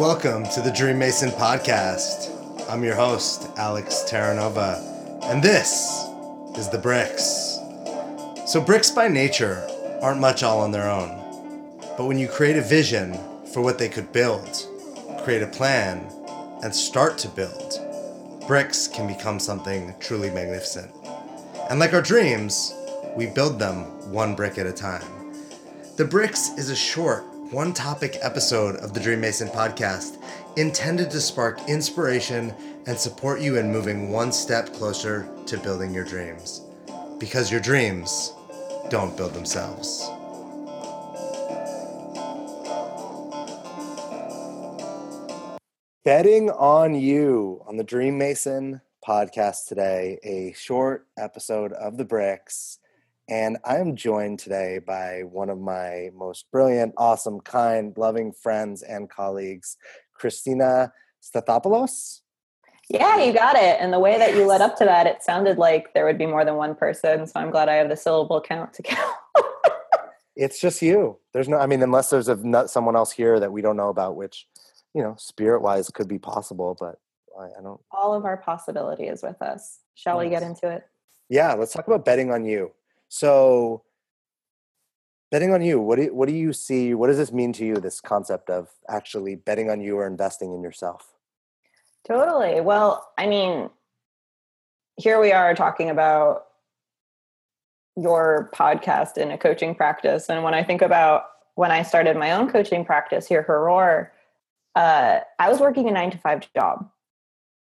Welcome to the Dream Mason podcast. I'm your host, Alex Terranova, and this is The Bricks. So, bricks by nature aren't much all on their own, but when you create a vision for what they could build, create a plan, and start to build, bricks can become something truly magnificent. And like our dreams, we build them one brick at a time. The Bricks is a short, one topic episode of the Dream Mason podcast intended to spark inspiration and support you in moving one step closer to building your dreams. Because your dreams don't build themselves. Betting on you on the Dream Mason podcast today, a short episode of the Bricks. And I am joined today by one of my most brilliant, awesome, kind, loving friends and colleagues, Christina Stathopoulos. Yeah, you got it. And the way that you led up to that, it sounded like there would be more than one person. So I'm glad I have the syllable count to count. it's just you. There's no, I mean, unless there's a someone else here that we don't know about, which you know, spirit wise could be possible, but I, I, don't. All of our possibility is with us. Shall yes. we get into it? Yeah, let's talk about betting on you. So, betting on you, what do you, what do you see? What does this mean to you? This concept of actually betting on you or investing in yourself. Totally. Well, I mean, here we are talking about your podcast in a coaching practice, and when I think about when I started my own coaching practice here, Roar uh, I was working a nine to five job,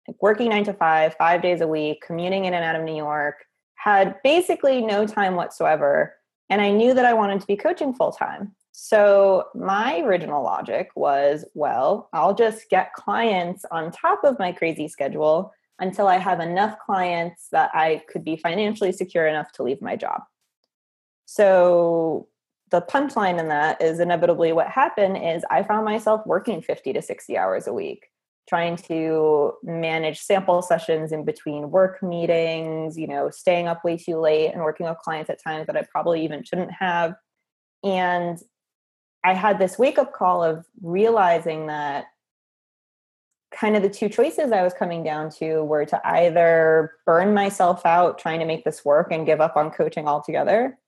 like working nine to five, five days a week, commuting in and out of New York, had basically no time whatsoever. And I knew that I wanted to be coaching full time. So my original logic was well, I'll just get clients on top of my crazy schedule until I have enough clients that I could be financially secure enough to leave my job. So the punchline in that is inevitably what happened is I found myself working 50 to 60 hours a week trying to manage sample sessions in between work meetings, you know, staying up way too late and working with clients at times that I probably even shouldn't have. And I had this wake up call of realizing that kind of the two choices I was coming down to were to either burn myself out trying to make this work and give up on coaching altogether,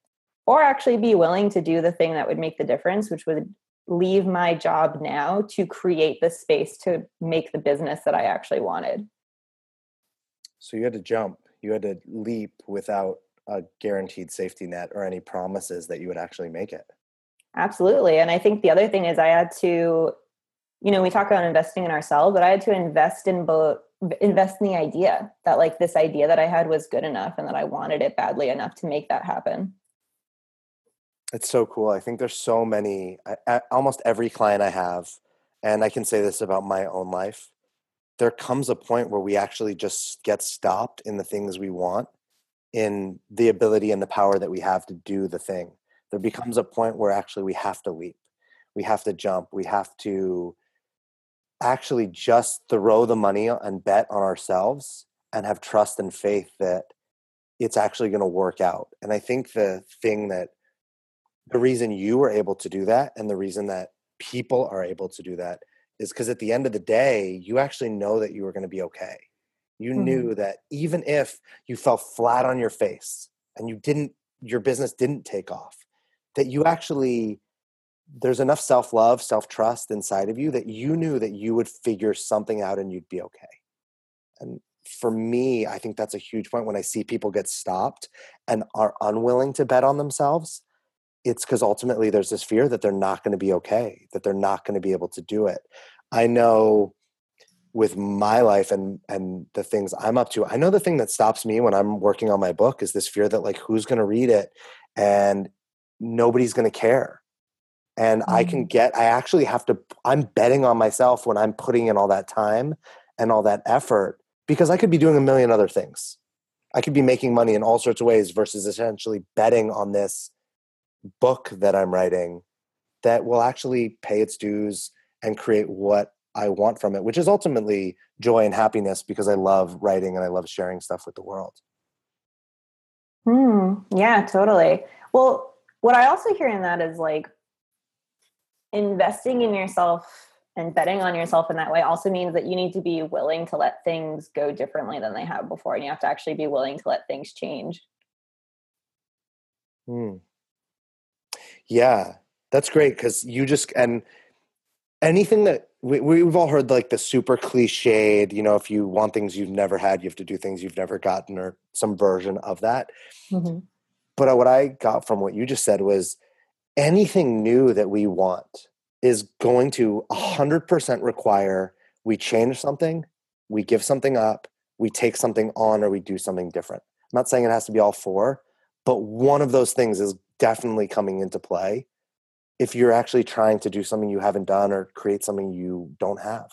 or actually be willing to do the thing that would make the difference, which would leave my job now to create the space to make the business that I actually wanted. So you had to jump, you had to leap without a guaranteed safety net or any promises that you would actually make it. Absolutely. And I think the other thing is I had to, you know, we talk about investing in ourselves, but I had to invest in both invest in the idea that like this idea that I had was good enough and that I wanted it badly enough to make that happen. It's so cool. I think there's so many, I, almost every client I have, and I can say this about my own life, there comes a point where we actually just get stopped in the things we want, in the ability and the power that we have to do the thing. There becomes a point where actually we have to leap, we have to jump, we have to actually just throw the money and bet on ourselves and have trust and faith that it's actually going to work out. And I think the thing that the reason you were able to do that and the reason that people are able to do that is because at the end of the day, you actually know that you were going to be okay. You mm-hmm. knew that even if you fell flat on your face and you didn't, your business didn't take off, that you actually, there's enough self love, self trust inside of you that you knew that you would figure something out and you'd be okay. And for me, I think that's a huge point when I see people get stopped and are unwilling to bet on themselves it's because ultimately there's this fear that they're not going to be okay, that they're not going to be able to do it. I know with my life and and the things I'm up to, I know the thing that stops me when I'm working on my book is this fear that like who's going to read it and nobody's going to care. And mm-hmm. I can mm. get I actually have to I'm betting on myself when I'm putting in all that time and all that effort because I could be doing a million other things. I could be making money in all sorts of ways versus essentially betting on this book that I'm writing that will actually pay its dues and create what I want from it, which is ultimately joy and happiness because I love writing and I love sharing stuff with the world. Hmm. Yeah, totally. Well, what I also hear in that is like investing in yourself and betting on yourself in that way also means that you need to be willing to let things go differently than they have before and you have to actually be willing to let things change hmm. Yeah that's great because you just and anything that we, we've all heard like the super cliched you know if you want things you've never had you have to do things you've never gotten or some version of that mm-hmm. but uh, what i got from what you just said was anything new that we want is going to 100% require we change something we give something up we take something on or we do something different i'm not saying it has to be all four but one of those things is definitely coming into play if you're actually trying to do something you haven't done or create something you don't have.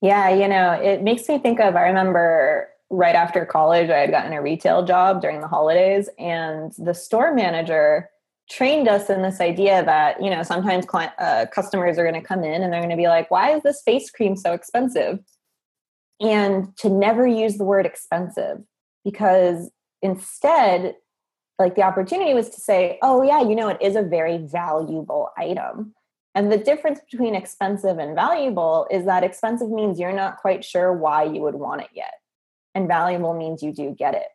Yeah, you know, it makes me think of I remember right after college, I had gotten a retail job during the holidays, and the store manager trained us in this idea that you know sometimes client, uh, customers are going to come in and they're going to be like, "Why is this face cream so expensive?" And to never use the word expensive because instead like the opportunity was to say, oh, yeah, you know, it is a very valuable item. And the difference between expensive and valuable is that expensive means you're not quite sure why you would want it yet. And valuable means you do get it.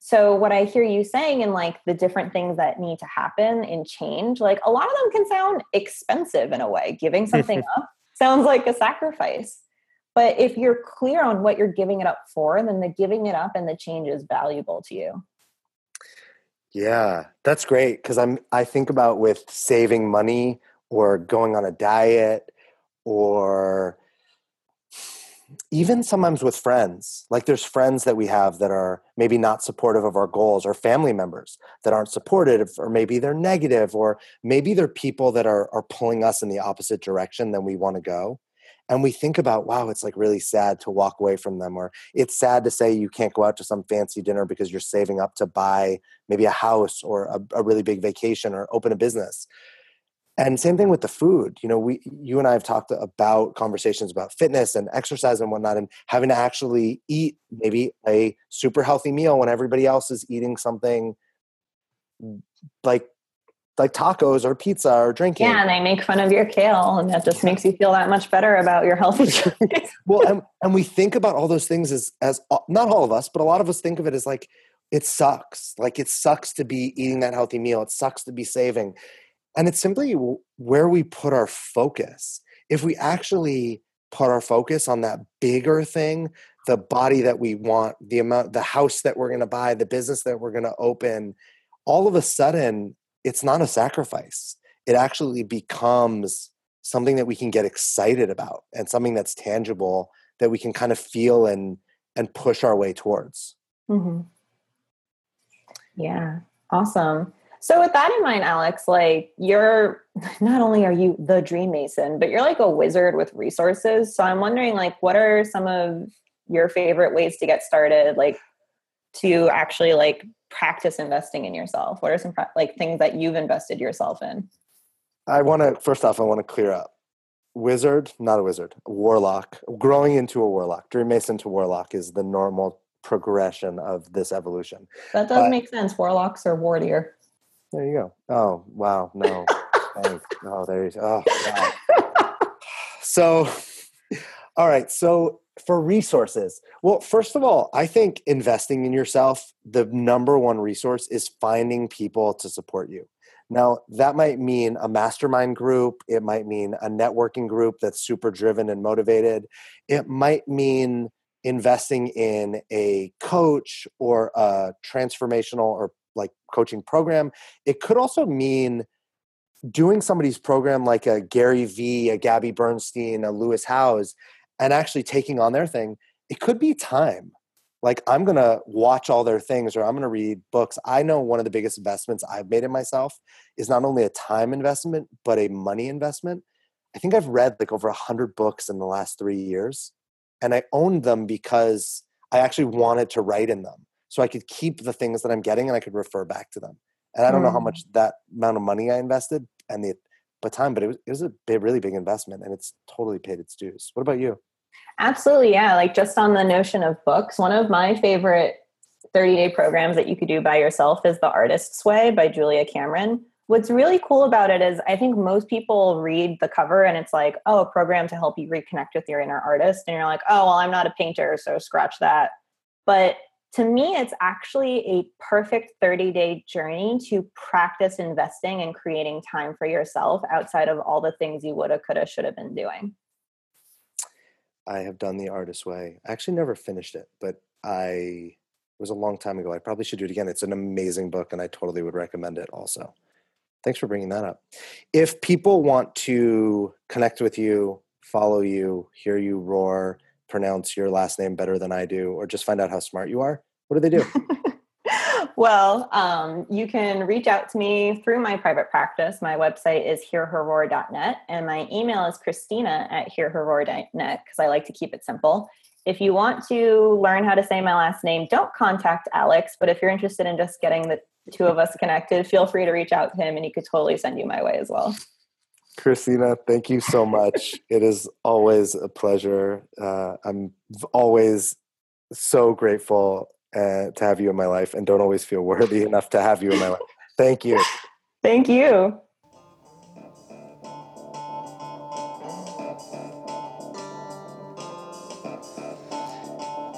So, what I hear you saying and like the different things that need to happen in change, like a lot of them can sound expensive in a way. Giving something up sounds like a sacrifice. But if you're clear on what you're giving it up for, then the giving it up and the change is valuable to you. Yeah, that's great because I'm I think about with saving money or going on a diet or even sometimes with friends. Like there's friends that we have that are maybe not supportive of our goals or family members that aren't supportive or maybe they're negative or maybe they're people that are are pulling us in the opposite direction than we want to go and we think about wow it's like really sad to walk away from them or it's sad to say you can't go out to some fancy dinner because you're saving up to buy maybe a house or a, a really big vacation or open a business. And same thing mm-hmm. with the food you know we you and i have talked about conversations about fitness and exercise and whatnot and having to actually eat maybe a super healthy meal when everybody else is eating something like like tacos or pizza or drinking. Yeah, and they make fun of your kale, and that just makes you feel that much better about your healthy choice. well, and, and we think about all those things as as uh, not all of us, but a lot of us think of it as like it sucks. Like it sucks to be eating that healthy meal. It sucks to be saving, and it's simply where we put our focus. If we actually put our focus on that bigger thing, the body that we want, the amount, the house that we're going to buy, the business that we're going to open, all of a sudden it's not a sacrifice. It actually becomes something that we can get excited about and something that's tangible that we can kind of feel and and push our way towards. Mm-hmm. Yeah, awesome. So with that in mind, Alex, like you're not only are you the dream mason, but you're like a wizard with resources. So I'm wondering, like, what are some of your favorite ways to get started? Like to actually like practice investing in yourself? What are some like things that you've invested yourself in? I want to first off, I want to clear up. Wizard, not a wizard, a warlock. Growing into a warlock, Dream Mason to warlock is the normal progression of this evolution. That does uh, make sense. Warlocks are warrior. There you go. Oh wow, no. oh, there you go. Oh, wow. so, all right. So for resources well first of all i think investing in yourself the number one resource is finding people to support you now that might mean a mastermind group it might mean a networking group that's super driven and motivated it might mean investing in a coach or a transformational or like coaching program it could also mean doing somebody's program like a Gary Vee, a Gabby Bernstein, a Lewis Howes, and actually taking on their thing, it could be time. Like I'm going to watch all their things or I'm going to read books. I know one of the biggest investments I've made in myself is not only a time investment, but a money investment. I think I've read like over a hundred books in the last three years and I owned them because I actually wanted to write in them. So I could keep the things that I'm getting and I could refer back to them. And I don't mm. know how much mm. that amount of money I invested and the but time, but it was it was a big, really big investment, and it's totally paid its dues. What about you? Absolutely, yeah. Like just on the notion of books, one of my favorite 30 day programs that you could do by yourself is The Artist's Way by Julia Cameron. what's really cool about it is I think most people read the cover and it's like, oh, a program to help you reconnect with your inner artist. And you're like, oh, well, I'm not a painter, so scratch that. But to me, it's actually a perfect 30 day journey to practice investing and creating time for yourself outside of all the things you woulda, coulda, shoulda been doing. I have done the artist way. I actually never finished it, but I it was a long time ago. I probably should do it again. It's an amazing book and I totally would recommend it also. Thanks for bringing that up. If people want to connect with you, follow you, hear you roar, pronounce your last name better than I do, or just find out how smart you are, what do they do? well, um, you can reach out to me through my private practice. My website is hearherroar.net, and my email is christina at hearherroar.net because I like to keep it simple. If you want to learn how to say my last name, don't contact Alex. But if you're interested in just getting the two of us connected, feel free to reach out to him and he could totally send you my way as well. Christina, thank you so much. it is always a pleasure. Uh, I'm always so grateful uh, to have you in my life and don't always feel worthy enough to have you in my life. Thank you. Thank you.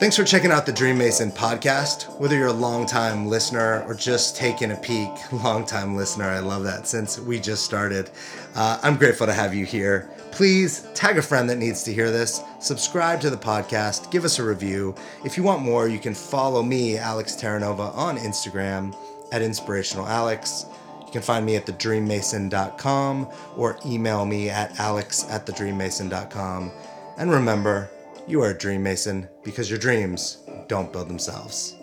Thanks for checking out the Dream Mason podcast. Whether you're a long-time listener or just taking a peek, long-time listener, I love that since we just started. Uh, I'm grateful to have you here. Please tag a friend that needs to hear this, subscribe to the podcast, give us a review. If you want more, you can follow me, Alex Terranova, on Instagram at Inspirational Alex. You can find me at thedreammason.com or email me at alex at thedreammason.com. And remember, you are a dream mason because your dreams don't build themselves.